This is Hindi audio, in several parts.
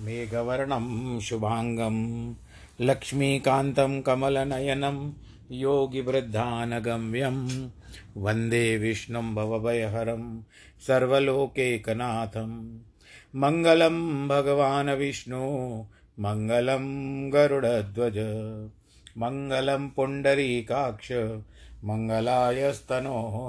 मेघवर्णं शुभाङ्गं, लक्ष्मीकान्तं कमलनयनं, योगिवृद्धानगम्यं, वंदे विष्णुं भवभयहरं, सर्वलोकैकनाथं। मङ्गलं भगवान् विष्णु, मङ्गलं गरुडध्वज, मङ्गलं पुण्डरीकाक्ष मङ्गलायस्तनो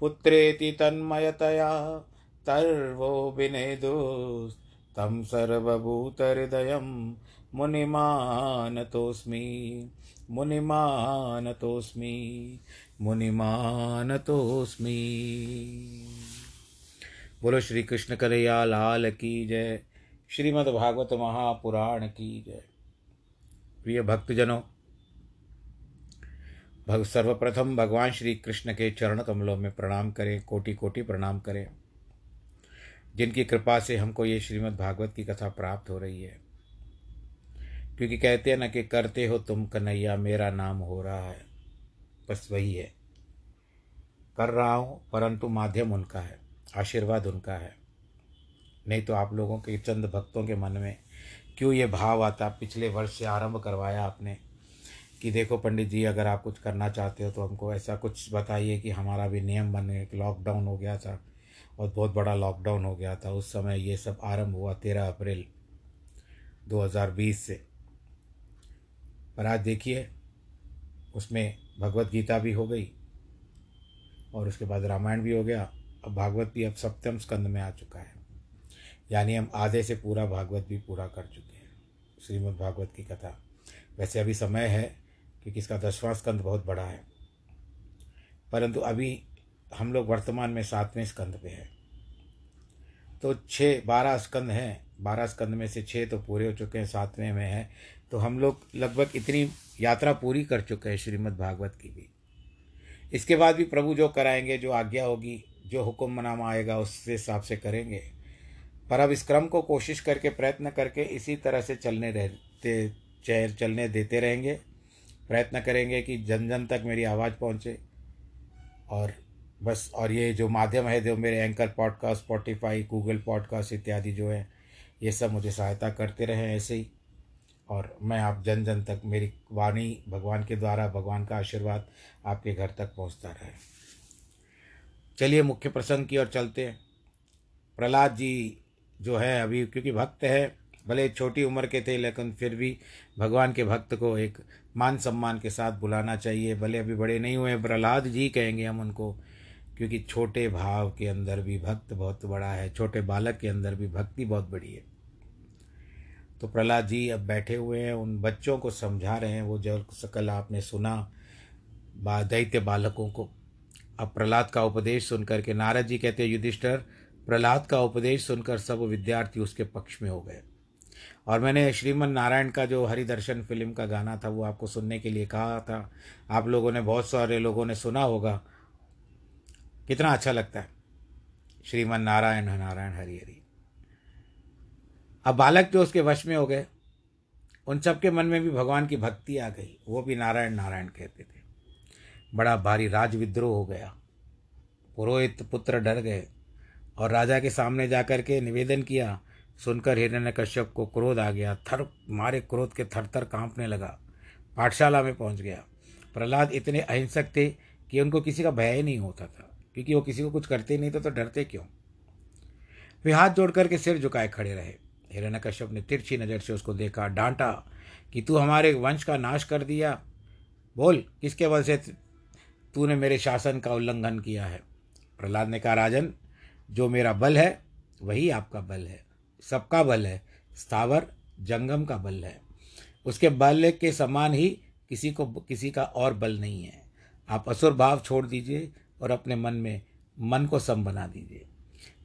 पुत्रेति तन्मयतया तर्वो विनेदुस्तं सर्वभूतहृदयं मुनिमानतोऽस्मि मुनिमानतोऽस्मि मुनिमानतोऽस्मि। बोलो श्री कृष्ण लाल की जय। श्रीमद् भागवत महापुराण की जय। प्रिय भक्तजनों भग, सर्वप्रथम भगवान श्री कृष्ण के चरण कमलों में प्रणाम करें कोटि कोटि प्रणाम करें। जिनकी कृपा से हमको ये श्रीमद् भागवत की कथा प्राप्त हो रही है। क्योंकि कहते हैं ना कि करते हो तुम कन्हैया, मेरा नाम हो रहा है। बस वही है। कर रहा हूँ, परंतु माध्यम उनका है, आशीर्वाद उनका है। नहीं तो आप लोगों के चंद भक्तों के मन में क्यों ये भाव आता? पिछले वर्ष से आरंभ करवाया आपने। कि देखो पंडित जी, अगर आप कुछ करना चाहते हो तो हमको ऐसा कुछ बताइए कि हमारा भी नियम बने। लॉकडाउन हो गया था और बहुत बड़ा लॉकडाउन हो गया था। उस समय ये सब आरंभ हुआ तेरह अप्रैल 2020 से। पर आज देखिए, उसमें भगवत गीता भी हो गई और उसके बाद रामायण भी हो गया। अब भागवत भी अब सप्तम स्कंद में आ चुका है। यानी हम आधे से पूरा भागवत भी पूरा कर चुके हैं। श्रीमद् भागवत की कथा। वैसे अभी समय है क्योंकि इसका दसवां स्कंद बहुत बड़ा है। परंतु अभी हम लोग वर्तमान में सातवें स्कंद पे हैं। तो छः बारह स्कंद हैं। बारह स्कंद में से छः तो पूरे हो चुके हैं, सातवें में हैं। तो हम लोग लगभग इतनी यात्रा पूरी कर चुके हैं श्रीमद् भागवत की भी। इसके बाद भी प्रभु जो कराएँगे, जो आज्ञा होगी, जो हुक्मनामा आएगा उसके हिसाब से करेंगे। पर अब इस क्रम को कोशिश करके, प्रयत्न करके इसी तरह से चलने रहते चलने देते रहेंगे। प्रयत्न करेंगे कि जन जन तक मेरी आवाज़ पहुँचे। और बस, और ये जो माध्यम है, जो मेरे Anchor podcast Spotify Google podcast इत्यादि जो है, ये सब मुझे सहायता करते रहें ऐसे ही। और मैं आप जन जन तक मेरी वाणी भगवान के द्वारा, भगवान का आशीर्वाद आपके घर तक पहुँचता रहे। चलिए मुख्य प्रसंग की ओर चलते हैं। प्रहलाद जी जो है अभी, क्योंकि भक्त है भले छोटी उम्र के थे, लेकिन फिर भी भगवान के भक्त को एक मान सम्मान के साथ बुलाना चाहिए। भले अभी बड़े नहीं हुए प्रहलाद जी कहेंगे हम उनको, क्योंकि छोटे भाव के अंदर भी भक्त बहुत बड़ा है, छोटे बालक के अंदर भी भक्ति बहुत बड़ी है। तो प्रहलाद जी अब बैठे हुए हैं, उन बच्चों को समझा रहे हैं, वो जो सकल आपने सुना बा, दैत्य बालकों को। अब प्रहलाद का उपदेश सुनकर के नारद जी कहते हैं, युधिष्ठर, प्रहलाद का उपदेश सुनकर सब विद्यार्थी उसके पक्ष में हो गए। और मैंने श्रीमन नारायण का जो हरिदर्शन फ़िल्म का गाना था, वो आपको सुनने के लिए कहा था। आप लोगों ने, बहुत सारे लोगों ने सुना होगा। कितना अच्छा लगता है। श्रीमन नारायण नारायण हरि हरि। अब बालक जो उसके वश में हो गए, उन सबके मन में भी भगवान की भक्ति आ गई। वो भी नारायण नारायण कहते थे। बड़ा भारी राज विद्रोह हो गया। पुरोहित पुत्र डर गए और राजा के सामने जाकर के निवेदन किया सुनकर हिरण्य कश्यप को क्रोध आ गया, थर मारे क्रोध के थर थर कांपने लगा, पाठशाला में पहुँच गया। प्रहलाद इतने अहिंसक थे कि उनको किसी का भय ही नहीं होता था, क्योंकि वो किसी को कुछ करते नहीं थे तो डरते क्यों? वे हाथ जोड़ करके सिर झुकाए खड़े रहे। हिरण्य कश्यप ने तिरछी नज़र से उसको देखा, डांटा कि तू हमारे वंश का नाश कर दिया। बोल, किसके बल से तूने मेरे शासन का उल्लंघन किया है? प्रहलाद ने कहा, राजन, जो मेरा बल है, वही आपका बल है। सबका बल है, स्थावर जंगम का बल है। उसके बल के समान ही किसी को, किसी का और बल नहीं है। आप असुर भाव छोड़ दीजिए और अपने मन में, मन को सम बना दीजिए।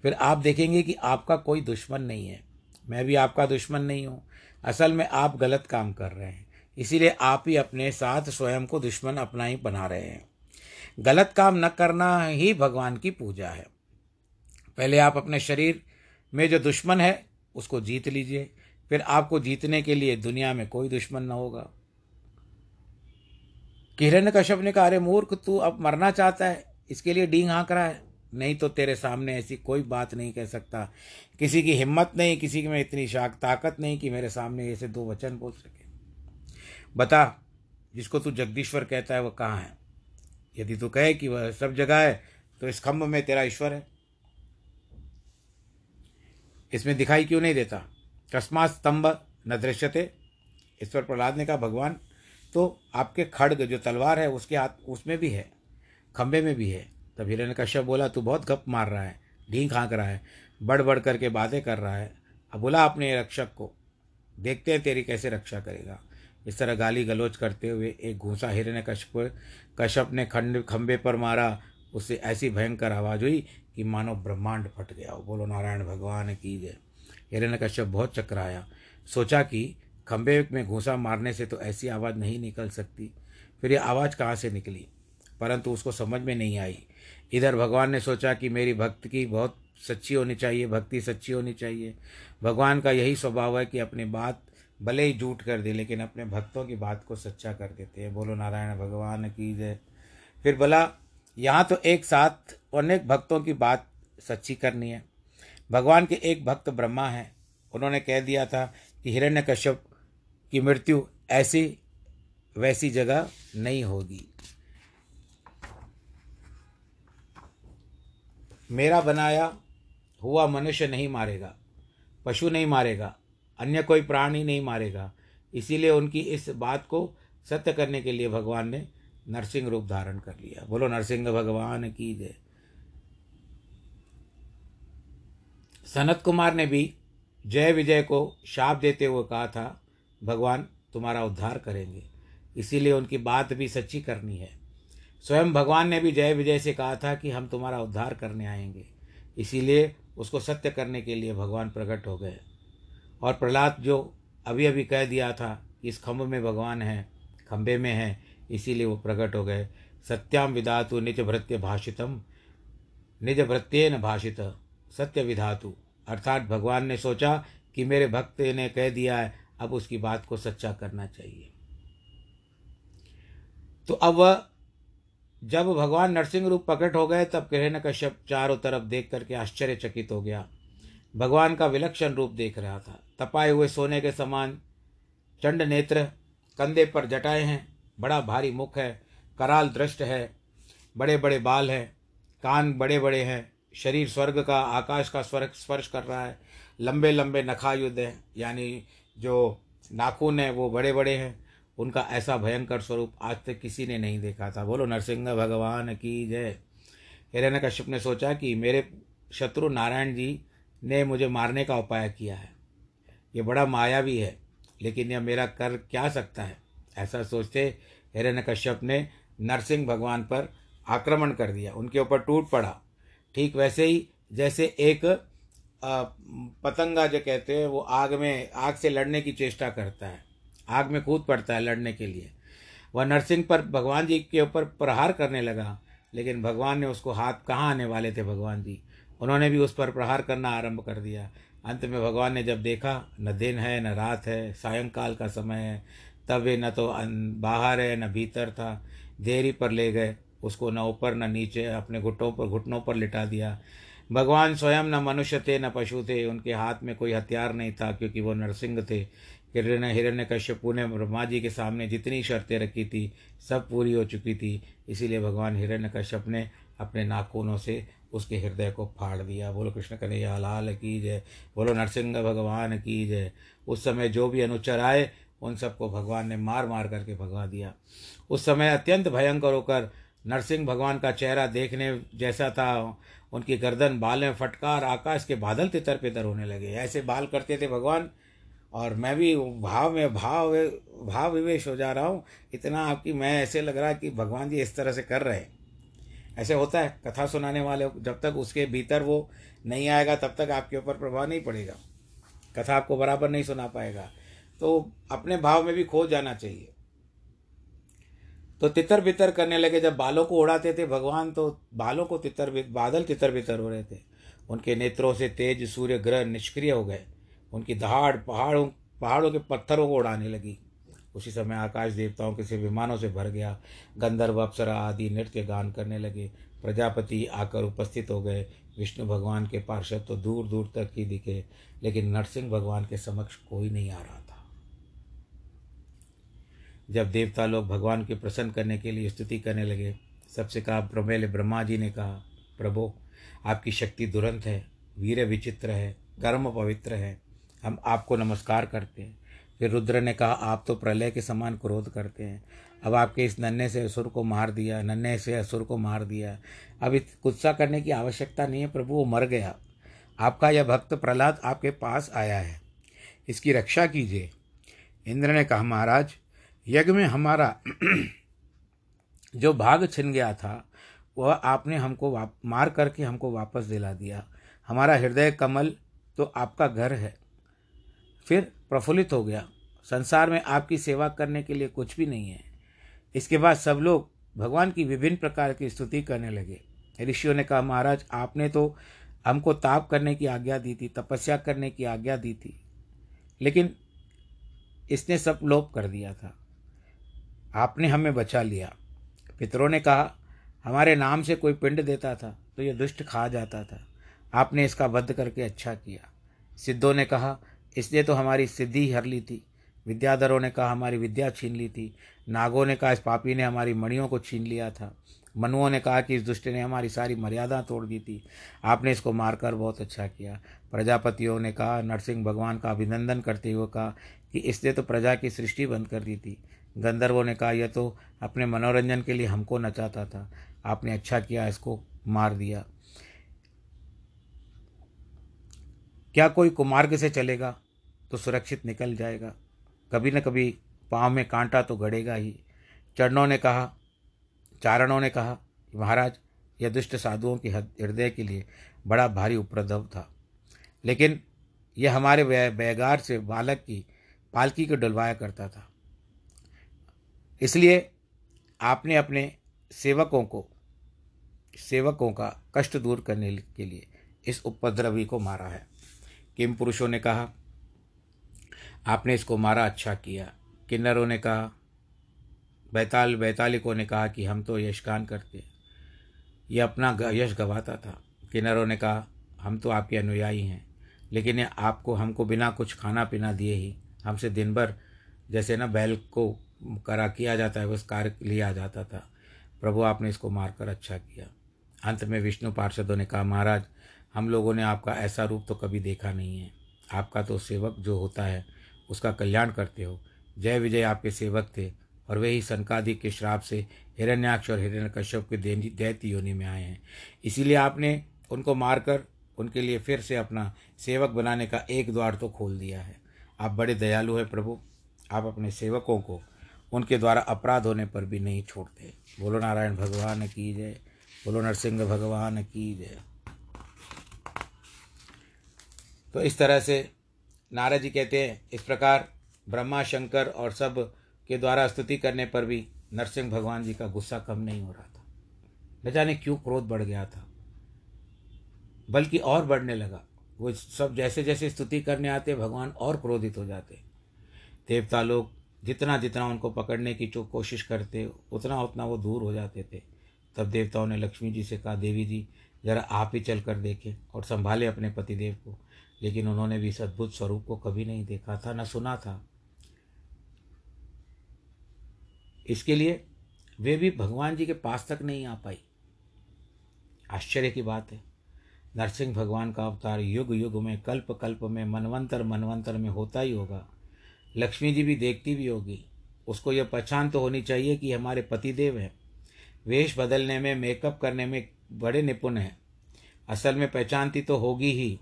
फिर आप देखेंगे कि आपका कोई दुश्मन नहीं है। मैं भी आपका दुश्मन नहीं हूँ। असल में आप गलत काम कर रहे हैं। इसीलिए आप ही अपने साथ स्वयं को दुश्मन अपना ही बना रहे हैं। गलत काम न करना ही भगवान की पूजा है। पहले आप अपने शरीर में जो दुश्मन है, उसको जीत लीजिए। फिर आपको जीतने के लिए दुनिया में कोई दुश्मन न होगा। किरण कश्यप ने कहा, अरे मूर्ख, तू अब मरना चाहता है, इसके लिए डींग हाँक रहा है। नहीं तो तेरे सामने ऐसी कोई बात नहीं कह सकता। किसी की हिम्मत नहीं, किसी की में इतनी शाक, ताकत नहीं कि मेरे सामने ऐसे दो वचन बोल सके। बता, जिसको तू जगदीश्वर कहता है, वह कहाँ है? यदि तू कहे कि वह सब जगह है तो इस खम्भ में तेरा ईश्वर है। इसमें दिखाई क्यों नहीं देता? कस्मा स्तंभ न दृश्यते, ईश्वर प्रहलाद ने कहा, भगवान तो आपके खड़ग जो तलवार है, उसके हाथ, उसमें भी है खंबे में भी है। तब हिरण्य कश्यप बोला, तू बहुत गप मार रहा है, ढींग हाँक रहा है बढ़ बढ़ करके बातें कर रहा है। अब बोला अपने रक्षक को, देखते हैं तेरी कैसे रक्षा करेगा। इस तरह गाली गलोच करते हुए एक घूसा हिरण्य कश्यप कश्यप ने खंड खंबे पर मारा। उससे ऐसी भयंकर आवाज़ हुई कि मानो ब्रह्मांड फट गया हो बोलो नारायण भगवान की जय। हिरण्य कश्यप बहुत चक्राया, सोचा कि खंबे में घूसा मारने से तो ऐसी आवाज़ नहीं निकल सकती। फिर ये आवाज़ कहाँ से निकली? परंतु उसको समझ में नहीं आई। इधर भगवान ने सोचा कि मेरी भक्त की बहुत सच्ची होनी चाहिए, भक्ति सच्ची होनी चाहिए। भगवान का यही स्वभाव है कि अपनी बात भले ही झूठ कर दे, लेकिन अपने भक्तों की बात को सच्चा कर देते हैं। बोलो नारायण भगवान की जय। फिर बोला यहाँ तो एक साथ अनेक भक्तों की बात सच्ची करनी है। भगवान के एक भक्त ब्रह्मा हैं। उन्होंने कह दिया था कि हिरण्यकश्यप की मृत्यु ऐसी वैसी जगह नहीं होगी। मेरा बनाया हुआ मनुष्य नहीं मारेगा, पशु नहीं मारेगा, अन्य कोई प्राणी नहीं मारेगा। इसीलिए उनकी इस बात को सत्य करने के लिए भगवान ने नरसिंह रूप धारण कर लिया। बोलो, नरसिंह भगवान की जय। सनत कुमार ने भी जय विजय को शाप देते हुए कहा था, भगवान, तुम्हारा उद्धार करेंगे। इसीलिए उनकी बात भी सच्ची करनी है। स्वयं भगवान ने भी जय विजय से कहा था कि हम तुम्हारा उद्धार करने आएँगे। इसीलिए उसको सत्य करने के लिए भगवान प्रकट हो गए। और प्रहलाद जो अभी अभी कह दिया था कि इस खम्भ में भगवान है खंभे में है इसीलिए वो प्रकट हो गए। सत्याम विधातु निज भृत्य भाषितम। निज भृत्यन भाषित, सत्य विधातु। अर्थात भगवान ने सोचा कि मेरे भक्त ने कह दिया है, अब उसकी बात को सच्चा करना चाहिए। तो अब जब भगवान नरसिंह रूप प्रकट हो गए, तब किरण कश्यप चारों तरफ़ देख करके आश्चर्यचकित हो गया। भगवान का विलक्षण रूप देख रहा था। तपाए हुए सोने के समान चंड नेत्र कंधे पर जटाए हैं। बड़ा भारी मुख है, कराल दृष्ट है बड़े बड़े बाल हैं, कान बड़े बड़े हैं, शरीर स्वर्ग का, आकाश का स्वर्ग स्पर्श कर रहा है लंबे लंबे नखायुद्ध हैं, यानी जो नाखून है वो बड़े बड़े हैं, उनका ऐसा भयंकर स्वरूप आज तक किसी ने नहीं देखा था। बोलो, नरसिंह भगवान की जय। हिरण्य कश्यप ने सोचा कि मेरे शत्रु नारायण जी ने मुझे मारने का उपाय किया है। ये बड़ा मायावी है, लेकिन यह मेरा कर क्या सकता है? ऐसा सोचते हिरण्य कश्यप ने नरसिंह भगवान पर आक्रमण कर दिया। उनके ऊपर टूट पड़ा। ठीक वैसे ही जैसे एक पतंगा जो कहते हैं, वो आग में, आग से लड़ने की चेष्टा करता है। आग में कूद पड़ता है लड़ने के लिए। वह नरसिंह पर भगवान जी के ऊपर प्रहार करने लगा, लेकिन भगवान ने उसको हाथ कहाँ आने वाले थे भगवान जी? उन्होंने भी उस पर प्रहार करना आरंभ कर दिया। अंत में भगवान ने जब देखा, न दिन है, न रात है, सायंकाल का समय है तब वे न तो बाहर है, न भीतर था। देरी पर ले गए। उसको न ऊपर, न नीचे, अपने घुटनों पर घुटनों पर लिटा दिया। भगवान स्वयं न मनुष्य थे, न पशु थे। उनके हाथ में कोई हथियार नहीं था, क्योंकि वो नरसिंह थे। हिरण्य हिरण्य कश्यपु ने ब्रह्मा जी के सामने जितनी शर्तें रखी थी, सब पूरी हो चुकी थी। इसीलिए भगवान हिरण्य कश्यप ने अपने नाखूनों से उसके हृदय को फाड़ दिया। बोलो, कृष्ण कन्हैया, लाल की जय। बोलो, नरसिंह भगवान की जय। उस समय जो भी अनुचर आए उन सबको भगवान ने मार मार करके भगवा दिया। उस समय अत्यंत भयंकर होकर नरसिंह भगवान का चेहरा देखने जैसा था, उनकी गर्दन बाल में फटकार, आकाश के बादल तितर पितर होने लगे। ऐसे बाल करते थे भगवान, और मैं भी भाव में भाव भाव विवेश हो जा रहा हूँ। इतना आपकी, मैं ऐसे लग रहा कि भगवान जी इस तरह से कर रहे हैं। ऐसे होता है, कथा सुनाने वाले, जब तक उसके भीतर वो नहीं आएगा, तब तक आपके ऊपर प्रभाव नहीं पड़ेगा। कथा आपको बराबर नहीं सुना पाएगा। तो अपने भाव में भी खो जाना चाहिए। तो तितर बितर करने लगे, जब बालों को उड़ाते थे भगवान तो बालों को तितर बादल तितर बितर हो रहे थे। उनके नेत्रों से तेज सूर्य ग्रह निष्क्रिय हो गए। उनकी दहाड़ पहाड़ों पहाड़ों के पत्थरों को उड़ाने लगी। उसी समय आकाश देवताओं के से विमानों से भर गया। गंधर्व, अप्सरा आदि नृत्य गान करने लगे। प्रजापति आकर उपस्थित हो गए। विष्णु भगवान के पार्षद तो दूर दूर तक ही दिखे, लेकिन नरसिंह भगवान के समक्ष कोई नहीं आ रहा जब देवता लोग भगवान के प्रसन्न करने के लिए स्तुति करने लगे, सबसे कहा प्रमेल ब्रह्मा जी ने कहा, प्रभु, आपकी शक्ति दुरंत है, वीर विचित्र है, कर्म पवित्र है, हम आपको नमस्कार करते हैं। फिर रुद्र ने कहा, आप तो प्रलय के समान क्रोध करते हैं। अब आपके इस नन्हे से असुर को मार दिया, नन्हे से असुर को मार दिया। अब गुस्सा करने की आवश्यकता नहीं है, प्रभु, वो मर गया। आपका यह भक्त प्रहलाद आपके पास आया है। इसकी रक्षा कीजिए। इंद्र ने कहा, महाराज यज्ञ में हमारा जो भाग छिन गया था, वह आपने हमको मार करके हमको वापस दिला दिया। हमारा हृदय कमल तो आपका घर है। फिर प्रफुल्लित हो गया। संसार में आपकी सेवा करने के लिए कुछ भी नहीं है। इसके बाद सब लोग भगवान की विभिन्न प्रकार की स्तुति करने लगे। ऋषियों ने कहा, महाराज, आपने तो हमको ताप करने की आज्ञा दी थी, तपस्या करने की आज्ञा दी थी, लेकिन इसने सब लोप कर दिया था। आपने हमें बचा लिया। पितरों ने कहा, हमारे नाम से कोई पिंड देता था तो यह दुष्ट खा जाता था। आपने इसका वध करके अच्छा किया। सिद्धों ने कहा, इसने तो हमारी सिद्धि हर ली थी। विद्याधरों ने कहा, हमारी विद्या छीन ली थी। नागों ने कहा, इस पापी ने हमारी मणियों को छीन लिया था। मनुओं ने कहा कि इस दुष्ट ने हमारी सारी मर्यादा तोड़ दी थी। आपने इसको मारकर बहुत अच्छा किया। प्रजापतियों ने कहा, नरसिंह भगवान का अभिनंदन करते हुए कहा कि इसने तो प्रजा की सृष्टि बंद कर दी थी। गंधर्वों ने कहा, यह तो अपने मनोरंजन के लिए हमको नचाता था। आपने अच्छा किया, इसको मार दिया। क्या कोई कुमार्ग से चलेगा तो सुरक्षित निकल जाएगा। कभी न कभी पाँव में कांटा तो गड़ेगा ही। चरणों ने कहा, चारणों ने कहा, महाराज, यह दुष्ट साधुओं की हृदय के लिए बड़ा भारी उपद्रव था। लेकिन यह हमारे बैगार से बालक की पालकी को डलवाया करता था। इसलिए आपने अपने सेवकों को, सेवकों का कष्ट दूर करने के लिए इस उपद्रवी को मारा है। किम पुरुषों ने कहा, आपने इसको मारा अच्छा किया। किन्नरों ने कहा, बैताल, बैतालिकों ने कहा कि हम तो यशगान करते ये अपना यश गवाता था। किन्नरों ने कहा, हम तो आपके अनुयायी हैं, लेकिन आपको हमको बिना कुछ खाना पीना दिए ही, हमसे दिन भर, जैसे ना बैल को करा किया जाता है, बस कार्य लिया जाता था। प्रभु, आपने इसको मारकर अच्छा किया। अंत में विष्णु पार्षदों ने कहा, महाराज, हम लोगों ने आपका ऐसा रूप तो कभी देखा नहीं है। आपका तो सेवक जो होता है, उसका कल्याण करते हो। जय विजय, आपके सेवक थे और वे ही के श्राप से हिरण्याक्ष और हिरण्य कश्यप के दैत्य योनि में आए हैं। इसीलिए आपने उनको मारकर, उनके लिए फिर से अपना सेवक बनाने का एक द्वार तो खोल दिया है। आप बड़े दयालु हैं प्रभु। आप अपने सेवकों को उनके द्वारा अपराध होने पर भी नहीं छोड़ते। बोलो नारायण भगवान की जय। बोलो नरसिंह भगवान की जय। तो इस तरह से नारद जी कहते हैं, इस प्रकार ब्रह्मा, शंकर और सब के द्वारा स्तुति करने पर भी नरसिंह भगवान जी का गुस्सा कम नहीं हो रहा था। न जाने क्यों क्रोध बढ़ गया था। बल्कि और बढ़ने लगा। वो सब जैसे जैसे स्तुति करने आते, भगवान और क्रोधित हो जाते। देवता लोग जितना जितना उनको पकड़ने की जो कोशिश करते, उतना उतना वो दूर हो जाते थे। तब देवताओं ने लक्ष्मी जी से कहा, देवी जी, जरा आप ही चल कर देखें और संभाले अपने पतिदेव को। लेकिन उन्होंने भी इस अद्भुत स्वरूप को कभी नहीं देखा था, न सुना था। इसके लिए वे भी भगवान जी के पास तक नहीं आ पाई। आश्चर्य की बात है, नरसिंह भगवान का अवतार युग युग में कल्प कल्प में मनवंतर मनवंतर में होता ही होगा। लक्ष्मी जी भी देखती भी होगी। उसको यह पहचान तो होनी चाहिए कि हमारे पतिदेव हैं। वेश बदलने में मेकअप करने में बड़े निपुण हैं। असल में पहचानती तो होगी ही,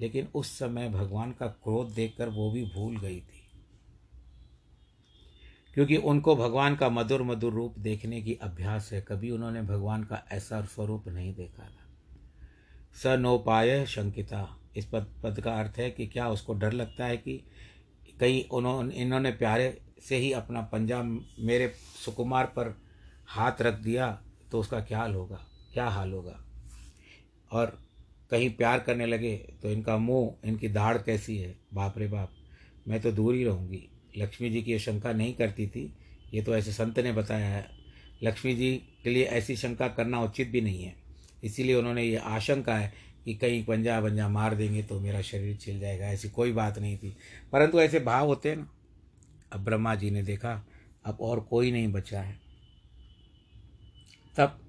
लेकिन उस समय भगवान का क्रोध देखकर वो भी भूल गई थी। क्योंकि उनको भगवान का मधुर मधुर रूप देखने की अभ्यास है, कभी उन्होंने भगवान का ऐसा स्वरूप नहीं देखा था। स नोपाय शंकिता। इस पद पद का अर्थ है कि क्या उसको डर लगता है कि कहीं उन्होंने, इन्होंने प्यारे से ही अपना पंजा मेरे सुकुमार पर हाथ रख दिया तो उसका क्या हाल होगा? क्या हाल होगा? और कहीं प्यार करने लगे तो इनका मुँह, इनकी दाढ़ कैसी है? बाप रे बाप, मैं तो दूर ही रहूँगी। लक्ष्मी जी की ये शंका नहीं करती थी, ये तो ऐसे संत ने बताया है। लक्ष्मी जी के लिए ऐसी शंका करना उचित भी नहीं है। इसीलिए उन्होंने ये आशंका है कि कहीं पंजा पंजा मार देंगे तो मेरा शरीर छिल जाएगा, ऐसी कोई बात नहीं थी। परंतु ऐसे भाव होते हैं ना। अब ब्रह्मा जी ने देखा, अब और कोई नहीं बचा है। तब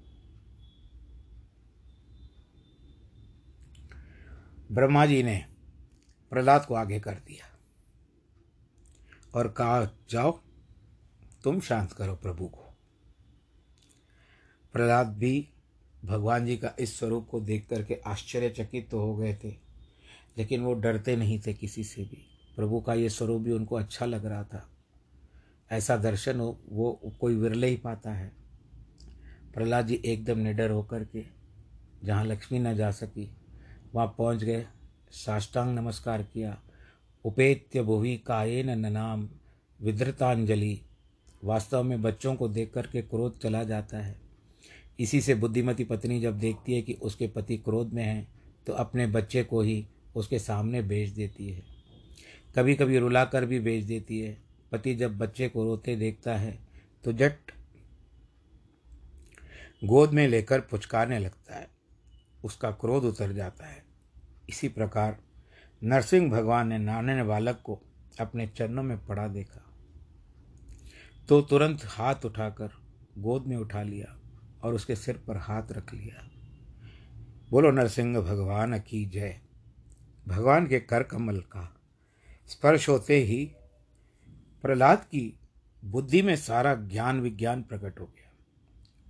ब्रह्मा जी ने प्रहलाद को आगे कर दिया और कहा, जाओ, तुम शांत करो प्रभु को। प्रहलाद भी भगवान जी का इस स्वरूप को देख करके आश्चर्यचकित तो हो गए थे, लेकिन वो डरते नहीं थे किसी से भी। प्रभु का ये स्वरूप भी उनको अच्छा लग रहा था। ऐसा दर्शन हो, वो कोई विरले ही पाता है। प्रहलाद जी एकदम निडर होकर के, जहाँ लक्ष्मी न जा सकी, वहाँ पहुँच गए, साष्टांग नमस्कार किया। उपेत्य भुवि कायेन ननाम विधृतांजलि वास्तव में बच्चों को देख कर के क्रोध चला जाता है। इसी से बुद्धिमती पत्नी जब देखती है कि उसके पति क्रोध में हैं तो अपने बच्चे को ही उसके सामने भेज देती है। कभी कभी रुलाकर भी भेज देती है। पति जब बच्चे को रोते देखता है तो जट गोद में लेकर पुचकारने लगता है। उसका क्रोध उतर जाता है। इसी प्रकार नरसिंह भगवान ने नाने बालक को अपने चरणों में पड़ा देखा तो तुरंत हाथ उठाकर गोद में उठा लिया। और उसके सिर पर हाथ रख लिया। बोलो, नरसिंह, भगवान की जय। भगवान के कर कमल का स्पर्श होते ही प्रहलाद की बुद्धि में सारा ज्ञान विज्ञान प्रकट हो गया।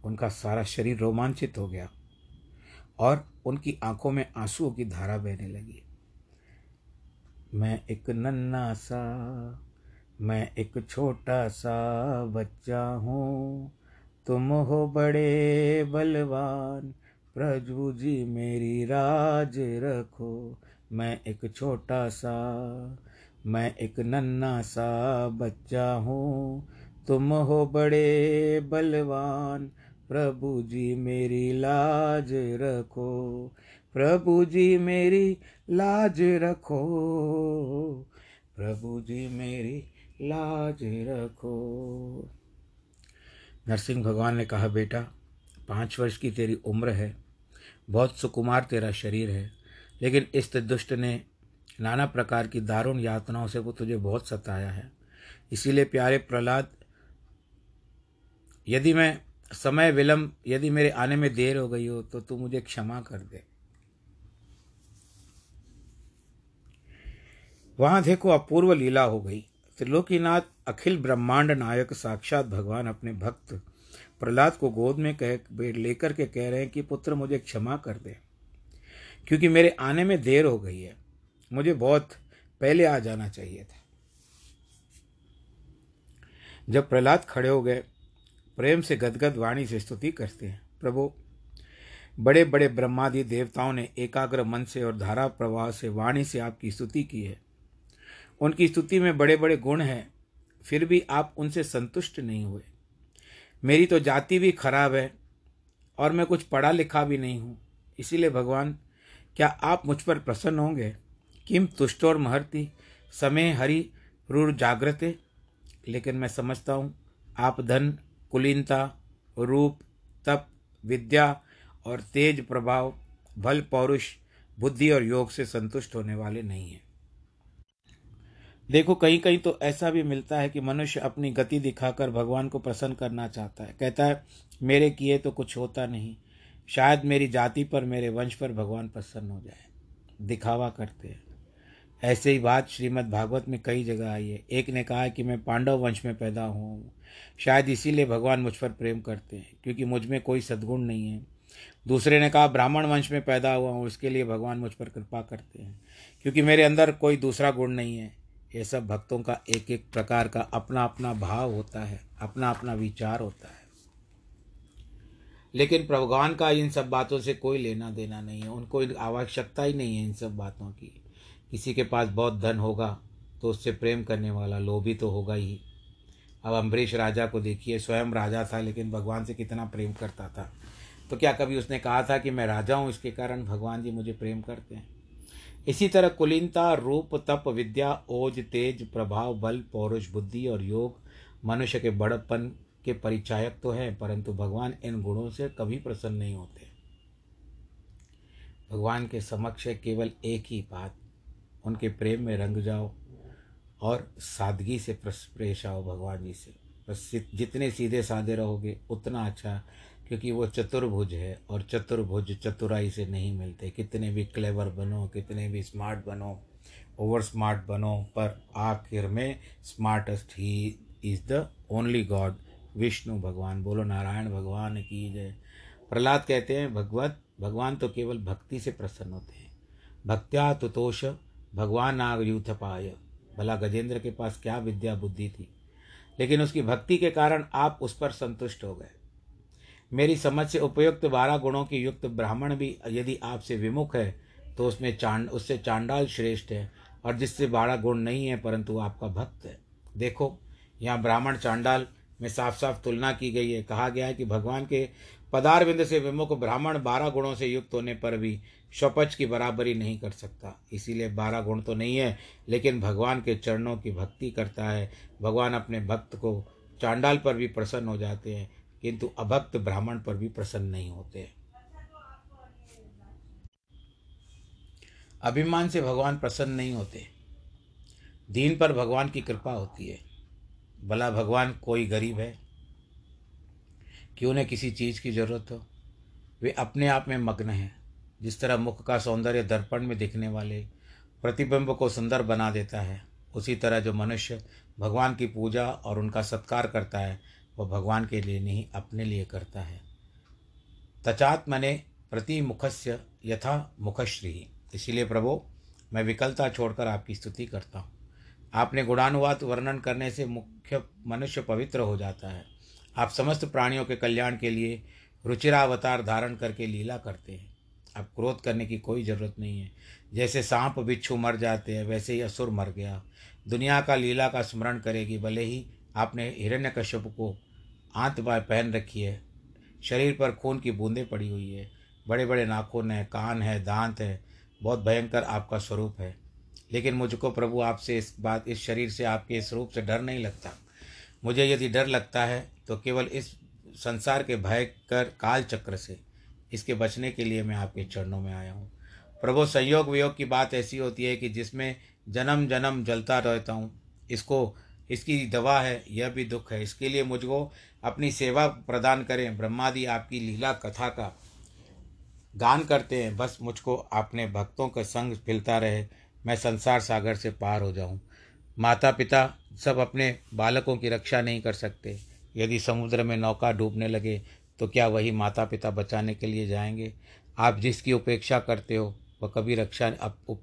उनका सारा शरीर रोमांचित हो गया और उनकी आँखों में आंसुओं की धारा बहने लगी। मैं एक नन्ना सा, मैं एक छोटा सा बच्चा हूँ। तुम हो बड़े बलवान, प्रभु जी मेरी राज रखो। मैं एक छोटा सा, मैं एक नन्ना सा बच्चा हूँ। तुम हो बड़े बलवान, प्रभु जी मेरी लाज रखो। प्रभु जी मेरी लाज रखो। प्रभु जी मेरी लाज रखो। नरसिंह भगवान ने कहा, बेटा, पाँच वर्ष की तेरी उम्र है, बहुत सुकुमार तेरा शरीर है, लेकिन इस दुष्ट ने नाना प्रकार की दारुण यातनाओं से वो तुझे बहुत सताया है। इसीलिए प्यारे प्रहलाद, यदि मैं समय विलंब, यदि मेरे आने में देर हो गई हो तो तू मुझे क्षमा कर दे। वहाँ देखो, अपूर्व लीला हो गई। त्रिलोकीनाथ अखिल ब्रह्मांड नायक साक्षात भगवान अपने भक्त प्रहलाद को गोद में कह, लेकर के कह रहे हैं कि, पुत्र, मुझे क्षमा कर दे, क्योंकि मेरे आने में देर हो गई है। मुझे बहुत पहले आ जाना चाहिए था। जब प्रहलाद खड़े हो गए, प्रेम से गदगद वाणी से स्तुति करते हैं। प्रभु बड़े बड़े ब्रह्मादि देवताओं ने एकाग्र मन से और धारा प्रवाह से वाणी से आपकी स्तुति की है। उनकी स्तुति में बड़े बड़े गुण हैं। फिर भी आप उनसे संतुष्ट नहीं हुए। मेरी तो जाति भी खराब है और मैं कुछ पढ़ा लिखा भी नहीं हूँ। इसीलिए भगवान, क्या आप मुझ पर प्रसन्न होंगे? किम तुष्ट और महर्ति समय हरि रूर जागृते लेकिन मैं समझता हूँ, आप धन, कुलीनता, रूप, तप, विद्या और तेज प्रभाव बल पौरुष, बुद्धि और योग से संतुष्ट होने वाले नहीं हैं। देखो कहीं कहीं तो ऐसा भी मिलता है कि मनुष्य अपनी गति दिखाकर भगवान को प्रसन्न करना चाहता है। कहता है, मेरे किए तो कुछ होता नहीं। शायद मेरी जाति पर, मेरे वंश पर भगवान प्रसन्न हो जाए। दिखावा करते हैं। ऐसे ही बात श्रीमद् भागवत में कई जगह आई है। एक ने कहा है कि मैं पांडव वंश में पैदा हुआ हूँ। शायद इसीलिए भगवान मुझ पर प्रेम करते हैं, क्योंकि मुझमें कोई सद्गुण नहीं है। दूसरे ने कहा, ब्राह्मण वंश में पैदा हुआ हूँ, उसके लिए भगवान मुझ पर कृपा करते हैं, क्योंकि मेरे अंदर कोई दूसरा गुण नहीं है। ये सब भक्तों का एक एक प्रकार का अपना अपना भाव होता है अपना अपना विचार होता है। लेकिन भगवान का इन सब बातों से कोई लेना देना नहीं है, उनको आवश्यकता ही नहीं है इन सब बातों की। किसी के पास बहुत धन होगा तो उससे प्रेम करने वाला लोभी तो होगा ही। अब अम्बरीश राजा को देखिए, स्वयं राजा था लेकिन भगवान से कितना प्रेम करता था। तो क्या कभी उसने कहा था कि मैं राजा हूँ, इसके कारण भगवान जी मुझे प्रेम करते हैं? इसी तरह कुलीनता, रूप, तप, विद्या, ओज, तेज, प्रभाव, बल, पौरुष, बुद्धि और योग मनुष्य के बड़पन के परिचायक तो हैं, परंतु भगवान इन गुणों से कभी प्रसन्न नहीं होते। भगवान के समक्ष केवल एक ही बात, उनके प्रेम में रंग जाओ और सादगी से प्रेश आओ भगवान जी से। बस जितने सीधे साधे रहोगे, उतना अच्छा क्योंकि वो चतुर्भुज है और चतुर्भुज चतुराई से नहीं मिलते। कितने भी क्लेवर बनो, कितने भी स्मार्ट बनो ओवर स्मार्ट बनो, पर आखिर में smartest he is the only god Vishnu भगवान बोलो, नारायण भगवान की जय। प्रहलाद कहते हैं, भगवत, भगवान तो केवल भक्ति से प्रसन्न होते हैं। भक्त्या तुतोष भगवान नाग यूथ पाय भला गजेंद्र के पास क्या विद्या बुद्धि थी? लेकिन उसकी भक्ति के कारण आप उस पर संतुष्ट हो गए। मेरी समझ से उपयुक्त बारह गुणों की युक्त ब्राह्मण भी यदि आपसे विमुख है तो उसमें चांड, उससे चांडाल श्रेष्ठ है, और जिससे बारह गुण नहीं है, परंतु आपका भक्त है। देखो, यहाँ ब्राह्मण चांडाल में साफ़ साफ़ तुलना की गई है। कहा गया है कि भगवान के पदारविंद से विमुख ब्राह्मण बारह गुणों से युक्त होने पर भी शौपच की बराबरी नहीं कर सकता। इसीलिए बारह गुण तो नहीं है, लेकिन भगवान के चरणों की भक्ति करता है। भगवान अपने भक्त को चांडाल पर भी प्रसन्न हो जाते हैं। किंतु अभक्त ब्राह्मण पर भी प्रसन्न नहीं होते अभिमान से भगवान प्रसन्न नहीं होते। दीन पर भगवान की कृपा होती है। भला भगवान कोई गरीब है? कि उन्हें किसी चीज़ की ज़रूरत हो? वे अपने आप में मग्न हैं। जिस तरह मुख का सौंदर्य दर्पण में दिखने वाले प्रतिबिंब को सुंदर बना देता है, उसी तरह जो मनुष्य भगवान की पूजा और उनका सत्कार करता है वह भगवान के लिए नहीं, अपने लिए करता है। तचात्मने प्रति मुखस्य यथा मुखश्री। इसीलिए प्रभु, मैं विकलता छोड़कर आपकी स्तुति करता हूँ। आपने गुणानुवाद वर्णन करने से मुख्य मनुष्य पवित्र हो जाता है। आप समस्त प्राणियों के कल्याण के लिए रुचिरावतार धारण करके लीला करते हैं। अब क्रोध करने की कोई ज़रूरत नहीं है। जैसे सांप बिच्छू मर जाते हैं, वैसे ही असुर मर गया। दुनिया का लीला का स्मरण करेगी, भले ही आपने हिरण्यकश्यप को आंत बाय पहन रखी है। शरीर पर खून की बूंदें पड़ी हुई है। बड़े बड़े नाखून हैं, कान है, दांत है। बहुत भयंकर आपका स्वरूप है। लेकिन मुझको प्रभु आपसे इस बात, इस शरीर से आपके इस रूप से डर नहीं लगता। मुझे यदि डर लगता है तो केवल इस संसार के भय कर काल चक्र से, इसके बचने के लिए मैं आपके चरणों में आया हूँ। प्रभु संयोग वियोग की बात ऐसी होती है कि जिसमें जन्म जन्म जलता रहता हूँ, इसको इसकी दवा है, यह भी दुख है। इसके लिए मुझको अपनी सेवा प्रदान करें। ब्रह्मादि आपकी लीला कथा का गान करते हैं। बस मुझको अपने भक्तों का संग फिलता रहे। मैं संसार सागर से पार हो जाऊँ। माता पिता सब अपने बालकों की रक्षा नहीं कर सकते। यदि समुद्र में नौका डूबने लगे तो क्या वही माता पिता बचाने के लिए जाएँगे? आप जिसकी उपेक्षा करते हो, वह कभी रक्षा अब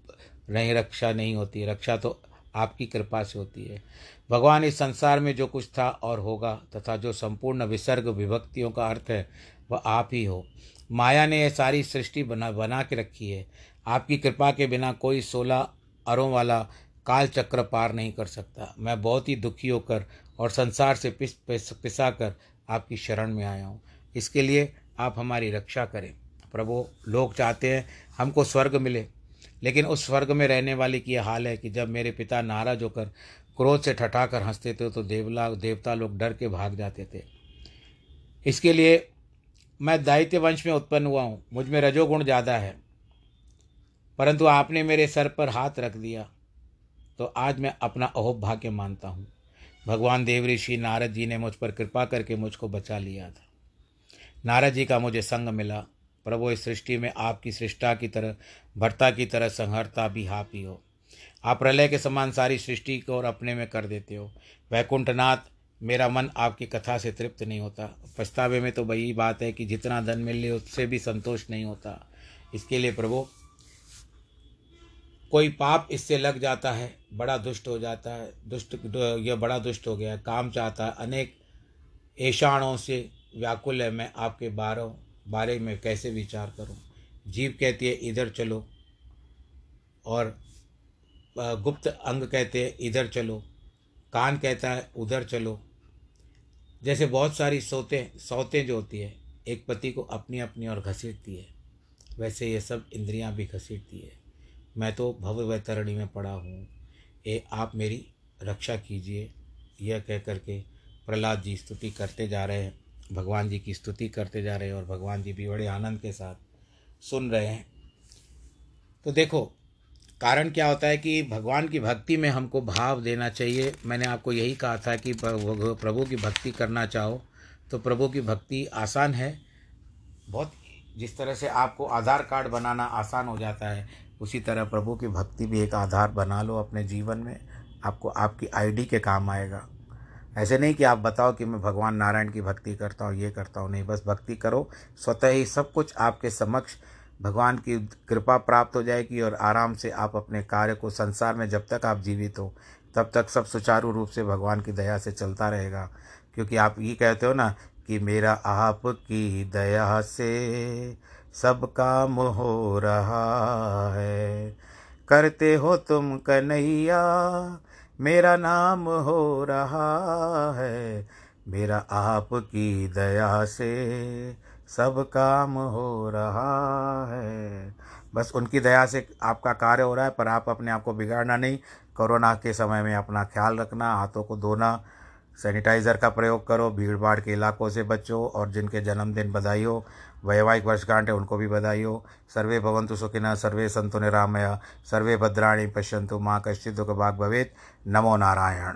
नहीं, रक्षा नहीं होती। रक्षा तो आपकी कृपा से होती है। भगवान इस संसार में जो कुछ था और होगा तथा जो संपूर्ण विसर्ग विभक्तियों का अर्थ है, वह आप ही हो। माया ने यह सारी सृष्टि बना बना के रखी है। आपकी कृपा के बिना कोई सोलह अरों वाला काल चक्र पार नहीं कर सकता। मैं बहुत ही दुखी होकर और संसार से पिस पिस पिसा कर आपकी शरण में आया हूँ। इसके लिए आप हमारी रक्षा करें। प्रभु, लोग चाहते हैं हमको स्वर्ग मिले, लेकिन उस स्वर्ग में रहने वाले की यह हाल है कि जब मेरे पिता नाराज़ होकर क्रोध से ठठाकर हँसते थे तो देवला, देवता लोग डर के भाग जाते थे। इसके लिए मैं दायित्य वंश में उत्पन्न हुआ हूँ। मुझमें रजोगुण ज़्यादा है। परंतु आपने मेरे सर पर हाथ रख दिया तो आज मैं अपना अहोभाग्य मानता हूँ। भगवान देव ऋषि नारद जी ने मुझ पर कृपा करके मुझको बचा लिया था। नारद जी का मुझे संग मिला। प्रभु, इस सृष्टि में आपकी सृष्टा की तरह, भर्ता की तरह, संहरता भी आप ही हो। आप प्रलय के समान सारी सृष्टि को और अपने में कर देते हो। वैकुंठनाथ, मेरा मन आपकी कथा से तृप्त नहीं होता। पछतावे में तो वही बात है कि जितना धन मिल ले उससे भी संतोष नहीं होता। इसके लिए प्रभु, कोई पाप इससे लग जाता है, बड़ा दुष्ट हो जाता है। दुष्ट, यह बड़ा दुष्ट हो गया काम चाहता है। अनेक ऐशाणों से व्याकुल है। मैं आपके बारों, बारे में कैसे विचार करूँ? जीव कहती है, इधर चलो। और गुप्त अंग कहते हैं, इधर चलो। कान कहता है, उधर चलो। जैसे बहुत सारी सोते, सौतें जो होती है, एक पति को अपनी अपनी ओर घसीटती है। वैसे ये सब इंद्रियाँ भी घसीटती है। मैं तो भव वैतरणी में पड़ा हूँ। ये आप मेरी रक्षा कीजिए। यह कह करके प्रहलाद जी स्तुति करते जा रहे हैं। भगवान जी की स्तुति करते जा रहे हैं और भगवान जी भी बड़े आनंद के साथ सुन रहे हैं। तो देखो कारण क्या होता है कि भगवान की भक्ति में हमको भाव देना चाहिए। मैंने आपको यही कहा था कि प्रभु की भक्ति करना चाहो तो प्रभु की भक्ति आसान है। बहुत जिस तरह से आपको आधार कार्ड बनाना आसान हो जाता है, उसी तरह प्रभु की भक्ति भी एक आधार बना लो अपने जीवन में। आपको, आपकी आईडी के काम आएगा। ऐसे नहीं कि आप बताओ कि मैं भगवान नारायण की भक्ति करता हूँ, ये करता हूँ, नहीं। बस भक्ति करो, स्वतः ही सब कुछ आपके समक्ष भगवान की कृपा प्राप्त हो जाएगी और आराम से आप अपने कार्य को संसार में जब तक आप जीवित हो, तब तक सब सुचारू रूप से भगवान की दया से चलता रहेगा। क्योंकि आप ये कहते हो ना कि मेरा आप की दया से सब काम हो रहा है। करते हो तुम कन्हैया, मेरा नाम हो रहा है। मेरा आपकी दया से सब काम हो रहा है। बस उनकी दया से आपका कार्य हो रहा है, पर आप अपने आप को बिगाड़ना नहीं। कोरोना के समय में अपना ख्याल रखना, हाथों को धोना, सैनिटाइज़र का प्रयोग करो भीड़ भाड़ के इलाकों से बचो, और जिनके जन्मदिन बधाई हो, वैवाहिक वर्षगांठ है, उनको भी बधाई हो। सर्वे भवंतु सुखिनः सर्वे संतु निरामया, सर्वे भद्राणी पश्यंतु माँ कश्चित् दुख भाग भवेत्। नमो नारायण।